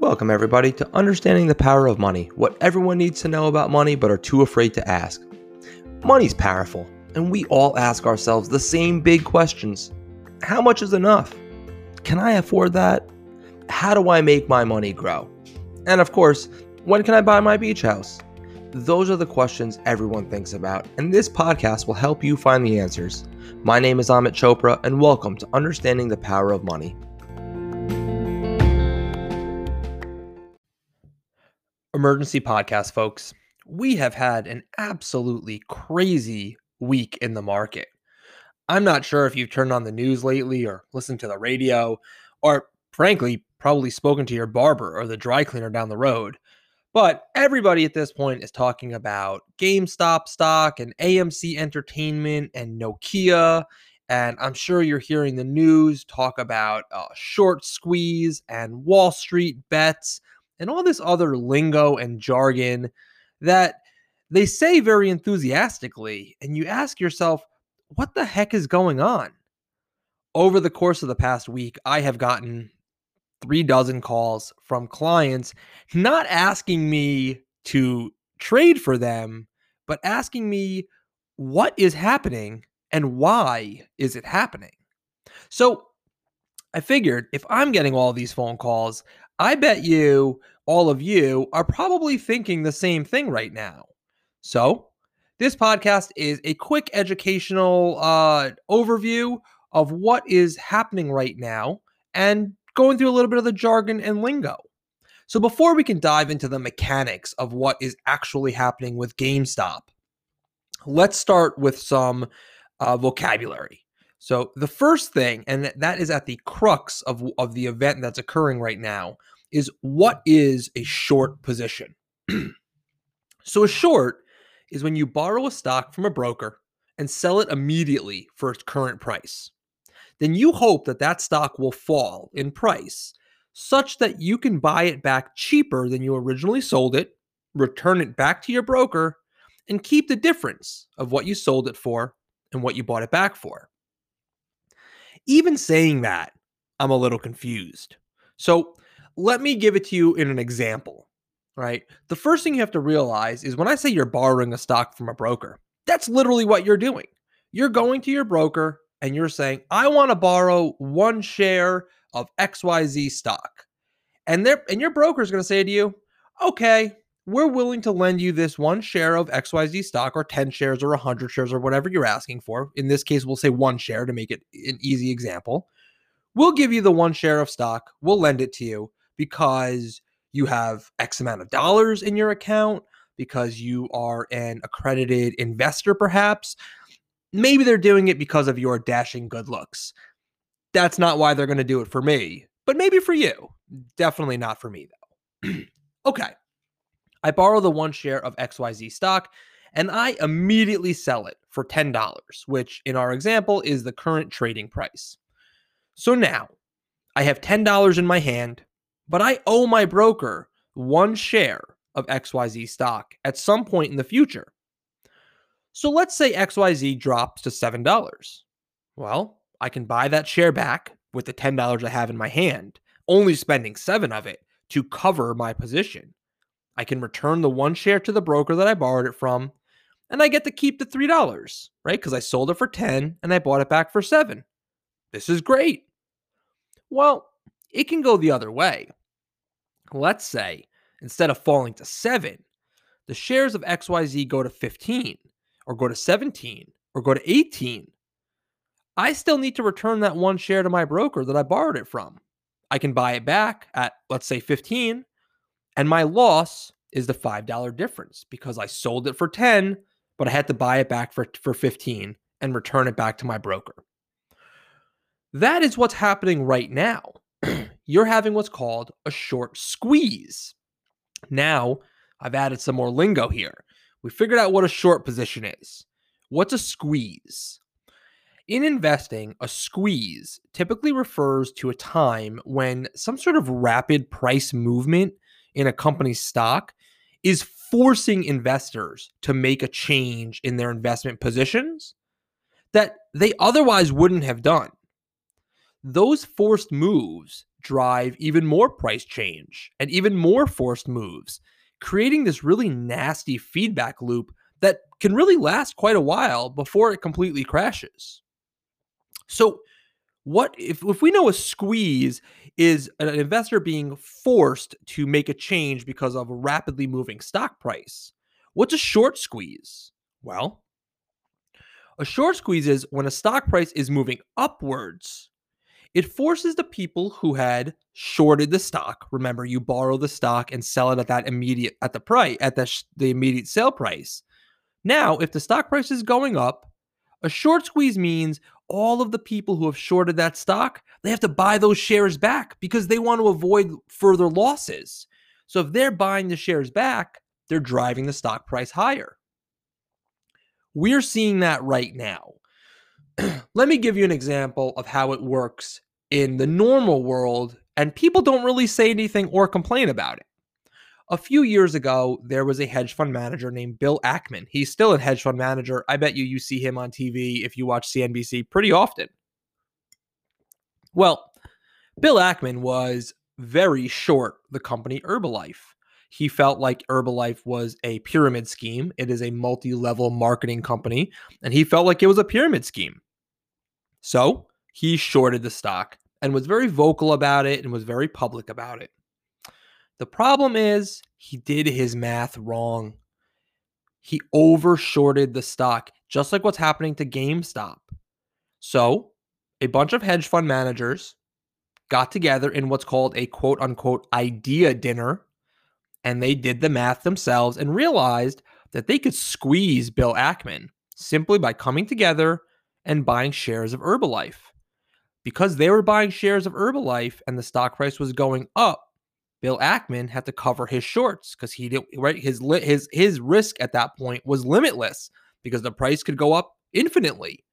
Welcome, everybody, to Understanding the Power of Money what everyone needs to know about money but are too afraid to ask. Money's powerful, and we all ask ourselves the same big questions How much is enough? Can I afford that? How do I make my money grow? And of course, when can I buy my beach house? Those are the questions everyone thinks about, and this podcast will help you find the answers. My name is Amit Chopra, and welcome to Understanding the Power of Money. Emergency podcast, folks. We have had an absolutely crazy week in the market. I'm not sure if you've turned on the news lately or listened to the radio, or frankly, probably spoken to your barber or the dry cleaner down the road. But everybody at this point is talking about GameStop stock and AMC Entertainment and Nokia. And I'm sure you're hearing the news talk about uh, short squeeze and Wall Street bets and all this other lingo and jargon that they say very enthusiastically. And you ask yourself, what the heck is going on? Over the course of the past week, I have gotten three dozen calls from clients not asking me to trade for them, but asking me what is happening and why is it happening. So I figured if I'm getting all these phone calls, I bet you, all of you, are probably thinking the same thing right now. So, this podcast is a quick educational uh, overview of what is happening right now and going through a little bit of the jargon and lingo. So, before we can dive into the mechanics of what is actually happening with GameStop, let's start with some uh, vocabulary. So the first thing, and that is at the crux of, of the event that's occurring right now, is what is a short position? so a short is when you borrow a stock from a broker and sell it immediately for its current price. Then you hope that that stock will fall in price such that you can buy it back cheaper than you originally sold it, return it back to your broker, and keep the difference of what you sold it for and what you bought it back for. Even saying that, I'm a little confused. So let me give it to you in an example, right? The first thing you have to realize is when I say you're borrowing a stock from a broker, that's literally what you're doing. You're going to your broker and you're saying, I want to borrow one share of XYZ stock. And and your broker is going to say to you, okay, we're willing to lend you this one share of XYZ stock or 10 shares or 100 shares or whatever you're asking for. In this case, we'll say one share to make it an easy example. We'll give you the one share of stock, we'll lend it to you because you have X amount of dollars in your account, because you are an accredited investor, perhaps. Maybe they're doing it because of your dashing good looks. That's not why they're going to do it for me, but maybe for you. Definitely not for me, though. okay. I borrow the one share of XYZ stock and I immediately sell it for $10, which in our example is the current trading price. So now I have $10 in my hand, but I owe my broker one share of XYZ stock at some point in the future. So let's say XYZ drops to $7. Well, I can buy that share back with the $10 I have in my hand, only spending 7 of it to cover my position. I can return the one share to the broker that I borrowed it from, and I get to keep the $3, right? Because I sold it for 10 and I bought it back for 7. This is great. Well, it can go the other way. Let's say instead of falling to 7, the shares of XYZ go to 15 or go to 17 or go to 18. I still need to return that one share to my broker that I borrowed it from. I can buy it back at, let's say, 15 and my loss is the $5 difference because I sold it for 10, but I had to buy it back for, for 15 and return it back to my broker. That is what's happening right now. You're having what's called a short squeeze. Now, I've added some more lingo here. We figured out what a short position is. What's a squeeze? In investing, a squeeze typically refers to a time when some sort of rapid price movement in a company's stock is forcing investors to make a change in their investment positions that they otherwise wouldn't have done. Those forced moves drive even more price change and even more forced moves, creating this really nasty feedback loop that can really last quite a while before it completely crashes. So, what if, if we know a squeeze is an investor being forced to make a change because of a rapidly moving stock price? What's a short squeeze? Well, a short squeeze is when a stock price is moving upwards. It forces the people who had shorted the stock. Remember, you borrow the stock and sell it at that immediate at the price at the, the immediate sale price. Now, if the stock price is going up, a short squeeze means all of the people who have shorted that stock, they have to buy those shares back because they want to avoid further losses. So if they're buying the shares back, they're driving the stock price higher. We're seeing that right now. Let me give you an example of how it works in the normal world, and people don't really say anything or complain about it. A few years ago, there was a hedge fund manager named Bill Ackman. He's still a hedge fund manager. I bet you you see him on TV if you watch CNBC pretty often. Well, Bill Ackman was very short the company Herbalife. He felt like Herbalife was a pyramid scheme. It is a multi level marketing company, and he felt like it was a pyramid scheme. So he shorted the stock and was very vocal about it and was very public about it. The problem is he did his math wrong. He overshorted the stock, just like what's happening to GameStop. So, a bunch of hedge fund managers got together in what's called a quote unquote idea dinner, and they did the math themselves and realized that they could squeeze Bill Ackman simply by coming together and buying shares of Herbalife. Because they were buying shares of Herbalife and the stock price was going up, Bill Ackman had to cover his shorts because he didn't right his his his risk at that point was limitless because the price could go up infinitely.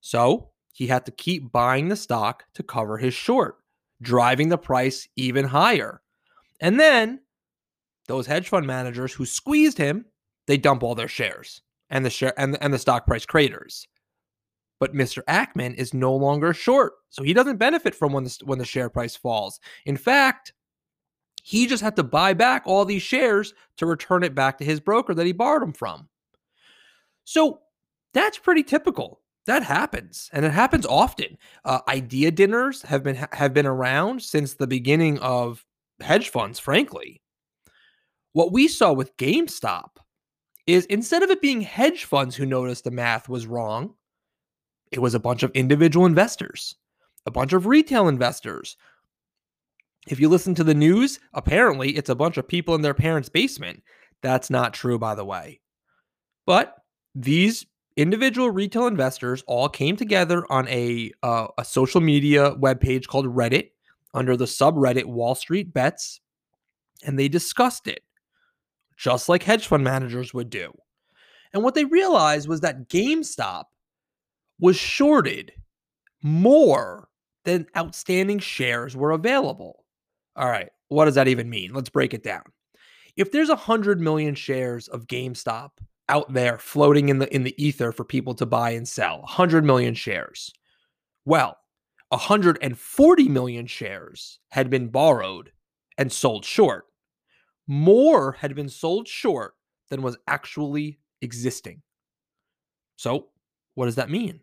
So he had to keep buying the stock to cover his short, driving the price even higher. And then those hedge fund managers who squeezed him, they dump all their shares and the share and, and the stock price craters. But Mr. Ackman is no longer short, so he doesn't benefit from when the when the share price falls. In fact, he just had to buy back all these shares to return it back to his broker that he borrowed them from. So that's pretty typical. That happens, and it happens often. Uh, idea dinners have been have been around since the beginning of hedge funds. Frankly, what we saw with GameStop is instead of it being hedge funds who noticed the math was wrong, it was a bunch of individual investors, a bunch of retail investors if you listen to the news, apparently it's a bunch of people in their parents' basement. That's not true, by the way. But these individual retail investors all came together on a uh, a social media webpage called Reddit under the subreddit Wall Street Bets, and they discussed it, just like hedge fund managers would do. And what they realized was that GameStop was shorted more than outstanding shares were available. All right. What does that even mean? Let's break it down. If there's a hundred million shares of GameStop out there floating in the in the ether for people to buy and sell, 100 million shares. Well, 140 million shares had been borrowed and sold short. More had been sold short than was actually existing. So, what does that mean?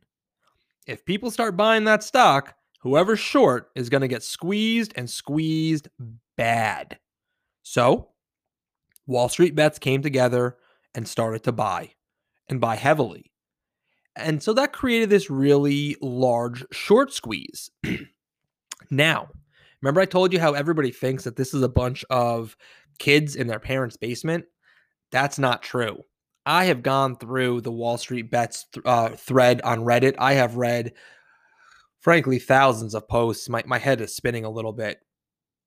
If people start buying that stock, whoever's short is going to get squeezed and squeezed bad. So, Wall Street bets came together and started to buy and buy heavily. And so that created this really large short squeeze. now, remember I told you how everybody thinks that this is a bunch of kids in their parents' basement? That's not true. I have gone through the Wall Street bets th- uh, thread on Reddit. I have read frankly thousands of posts. My my head is spinning a little bit.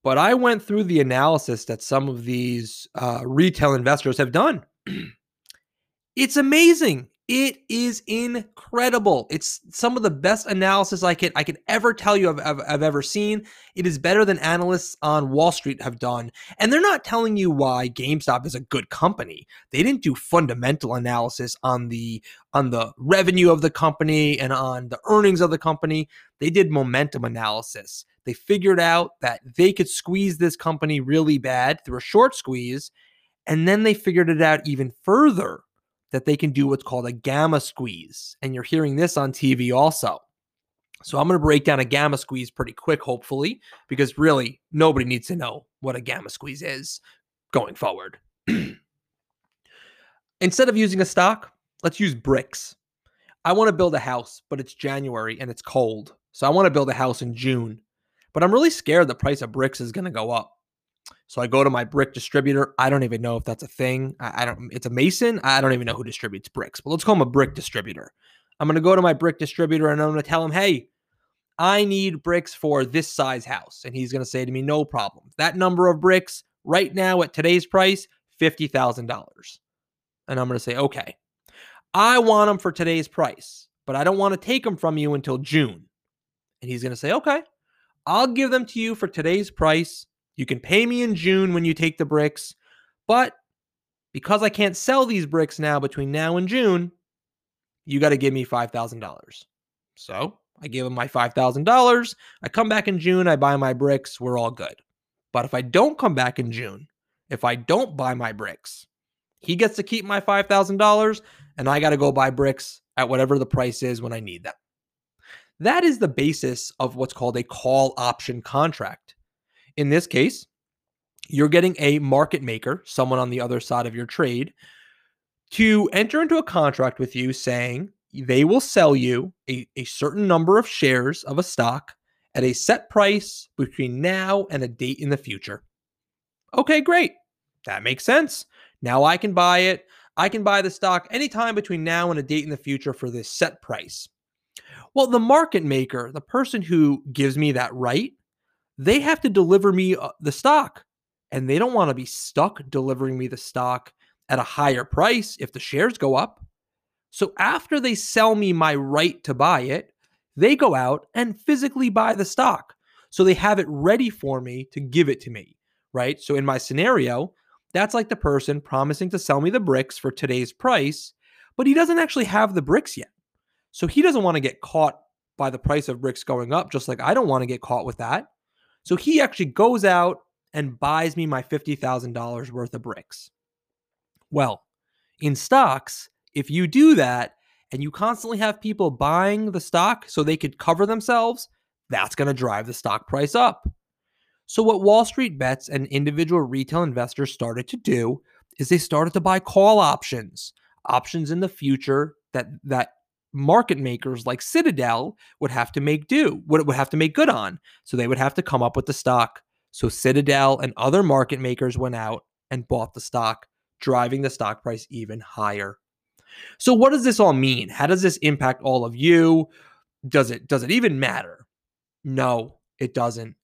But I went through the analysis that some of these uh, retail investors have done. it's amazing. It is incredible. It's some of the best analysis I can I can ever tell you I've, I've, I've, ever seen. It is better than analysts on Wall Street have done. And they're not telling you why GameStop is a good company. They didn't do fundamental analysis on the on the revenue of the company and on the earnings of the company. They did momentum analysis. They figured out that they could squeeze this company really bad through a short squeeze. And then they figured it out even further that they can do what's called a gamma squeeze. And you're hearing this on TV also. So I'm going to break down a gamma squeeze pretty quick, hopefully, because really nobody needs to know what a gamma squeeze is going forward. Instead of using a stock, let's use bricks. I want to build a house, but it's January and it's cold. So I want to build a house in June. But I'm really scared the price of bricks is going to go up. So I go to my brick distributor. I don't even know if that's a thing. I, I, don't. It's a mason. I don't even know who distributes bricks, but let's call him a brick distributor. I'm to go to my brick distributor and I'm to tell him, hey, I need bricks for this size house, and he's to say to me, no problem. That number of bricks right now at today's price, fifty thousand dollars. And I'm to say, okay, I want them for today's price, but I don't want to take them from you until June. And he's to say, okay, I'll give them to you for today's price you can pay me in June when you take the bricks, but because I can't sell these bricks now between now and June, you got to give me $5,000. So I give him my $5,000. I come back in June, I buy my bricks, we're all good. But if I don't come back in June, if I don't buy my bricks, he gets to keep my $5,000 and I got to go buy bricks at whatever the price is when I need them. That is the basis of what's called a call option contract. In this case, you're getting a market maker, someone on the other side of your trade, to enter into a contract with you saying they will sell you a, a certain number of shares of a stock at a set price between now and a date in the future. Okay, great. That makes sense. Now I can buy it. I can buy the stock anytime between now and a date in the future for this set price. Well, the market maker, the person who gives me that right, they have to deliver me uh, the stock and they don't want to be stuck delivering me the stock at a higher price if the shares go up. So after they sell me my right to buy it, they go out and physically buy the stock. So they have it ready for me to give it to me, right? So in my scenario, that's like the person promising to sell me the bricks for today's price, but he doesn't actually have the bricks yet. So he doesn't want to get caught by the price of bricks going up, just like I don't want to get caught with that. So he actually goes out and buys me my $50,000 worth of bricks. Well, in stocks, if you do that and you constantly have people buying the stock so they could cover themselves, that's going to drive the stock price up. So, what Wall Street bets and individual retail investors started to do is they started to buy call options, options in the future that that market makers like Citadel would have to make do, would, it would have to make good on. So they would have to come up with the stock. So Citadel and other market makers went out and bought the stock, driving the stock price even higher. So what does this all mean? How does this impact all of you? Does it does it even matter? No, it doesn't.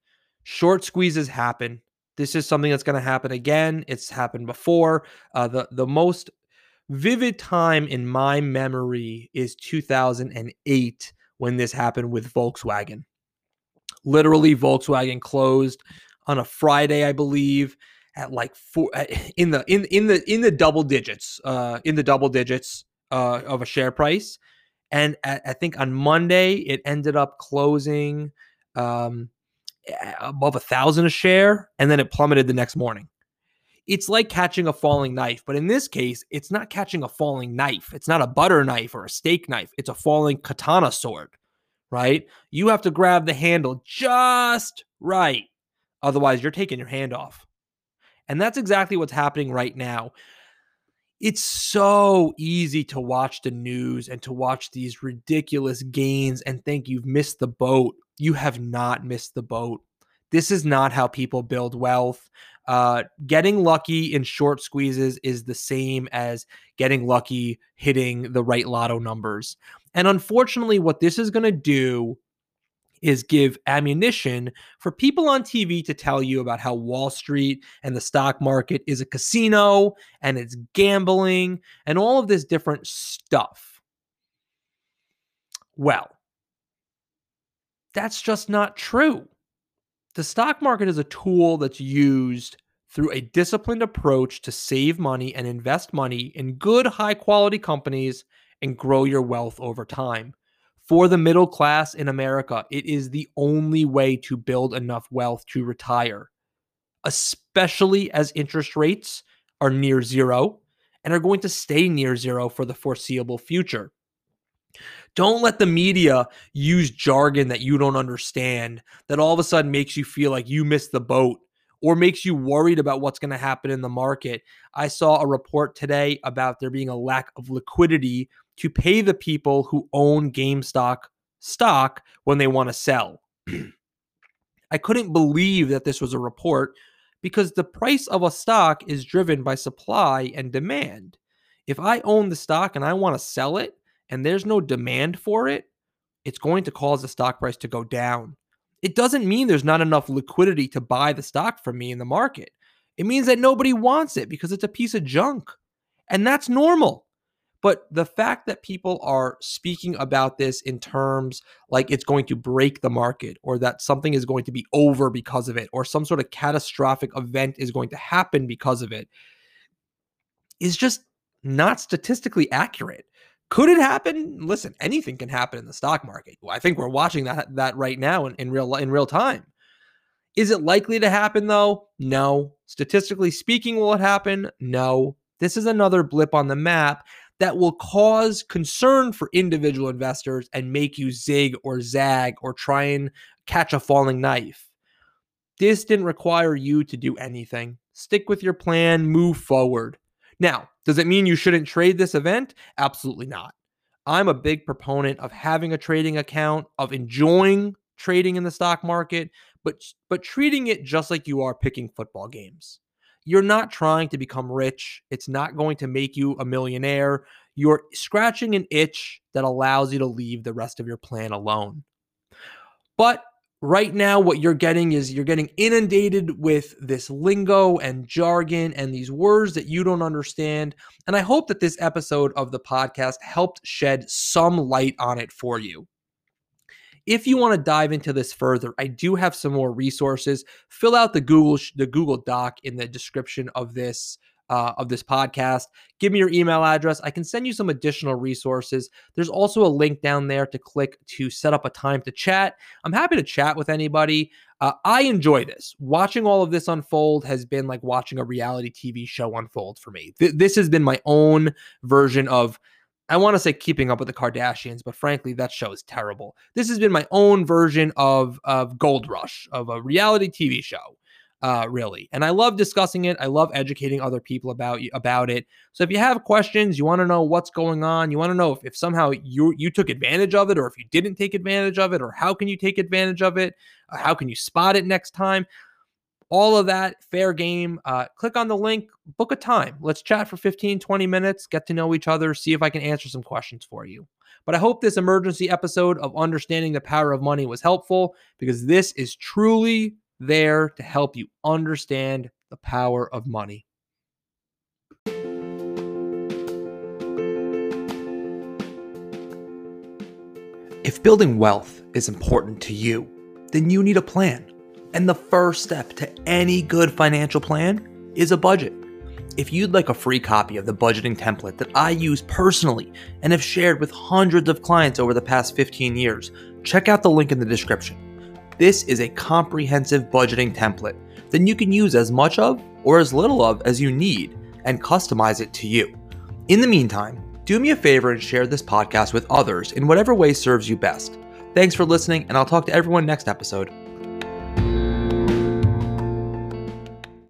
Short squeezes happen. This is something that's going to happen again. It's happened before. Uh, the the most vivid time in my memory is 2008 when this happened with Volkswagen. Literally, Volkswagen closed on a Friday, I believe, at like four in the in in the in the double digits, uh, in the double digits uh, of a share price, and at, I think on Monday it ended up closing um, above a thousand a share, and then it plummeted the next morning it's like catching a falling knife. But in this case, it's not catching a falling knife. It's not a butter knife or a steak knife. It's a falling katana sword, right? You have to grab the handle just right. Otherwise, you're taking your hand off. And that's exactly what's happening right now. It's so easy to watch the news and to watch these ridiculous gains and think you've missed the boat. You have not missed the boat. This is not how people build wealth. Uh, getting lucky in short squeezes is the same as getting lucky hitting the right lotto numbers. And unfortunately, what this is going to do is give ammunition for people on TV to tell you about how Wall Street and the stock market is a casino and it's gambling and all of this different stuff. Well, that's just not true. The stock market is a tool that's used through a disciplined approach to save money and invest money in good, high quality companies and grow your wealth over time. For the middle class in America, it is the only way to build enough wealth to retire, especially as interest rates are near zero and are going to stay near zero for the foreseeable future. Don't let the media use jargon that you don't understand that all of a sudden makes you feel like you missed the boat or makes you worried about what's going to happen in the market. I saw a report today about there being a lack of liquidity to pay the people who own GameStop stock when they want to sell. I couldn't believe that this was a report because the price of a stock is driven by supply and demand. If I own the stock and I want to sell it, and there's no demand for it, it's going to cause the stock price to go down. It doesn't mean there's not enough liquidity to buy the stock from me in the market. It means that nobody wants it because it's a piece of junk. And that's normal. But the fact that people are speaking about this in terms like it's going to break the market or that something is going to be over because of it or some sort of catastrophic event is going to happen because of it is just not statistically accurate. Could it happen? Listen, anything can happen in the stock market. I think we're watching that that right now in, in real in real time. Is it likely to happen though? No. Statistically speaking, will it happen? No. This is another blip on the map that will cause concern for individual investors and make you zig or zag or try and catch a falling knife. This didn't require you to do anything. Stick with your plan, move forward. Now, does it mean you shouldn't trade this event? Absolutely not. I'm a big proponent of having a trading account, of enjoying trading in the stock market, but but treating it just like you are picking football games. You're not trying to become rich. It's not going to make you a millionaire. You're scratching an itch that allows you to leave the rest of your plan alone. But right now what you're getting is you're getting inundated with this lingo and jargon and these words that you don't understand. And i hope that this episode of the podcast helped shed some light on it for you. If you want to dive into this further i do have some more resources. Fill out the google the google doc in the description of this uh, of this podcast, give me your email address. I can send you some additional resources. There's also a link down there to click to set up a time to chat. I'm happy to chat with anybody. Uh, I enjoy this. Watching all of this unfold has been like watching a reality TV show unfold for me. Th- this has been my own version of. I want to say keeping up with the Kardashians, but frankly, that show is terrible. This has been my own version of of Gold Rush, of a reality TV show uh, really. And I love discussing it. I love educating other people about you about it. So if you have questions, you want to know what's going on, you want to know if, if somehow you you took advantage of it, or if you didn't take advantage of it, or how can you take advantage of it, uh, how can you spot it next time. All of that, fair game. Uh, click on the link, book a time. Let's chat for 15, 20 minutes, get to know each other, see if I can answer some questions for you. But I hope this emergency episode of Understanding the Power of Money was helpful because this is truly there to help you understand the power of money. If building wealth is important to you, then you need a plan. And the first step to any good financial plan is a budget. If you'd like a free copy of the budgeting template that I use personally and have shared with hundreds of clients over the past 15 years, check out the link in the description. This is a comprehensive budgeting template that you can use as much of or as little of as you need and customize it to you. In the meantime, do me a favor and share this podcast with others in whatever way serves you best. Thanks for listening, and I'll talk to everyone next episode.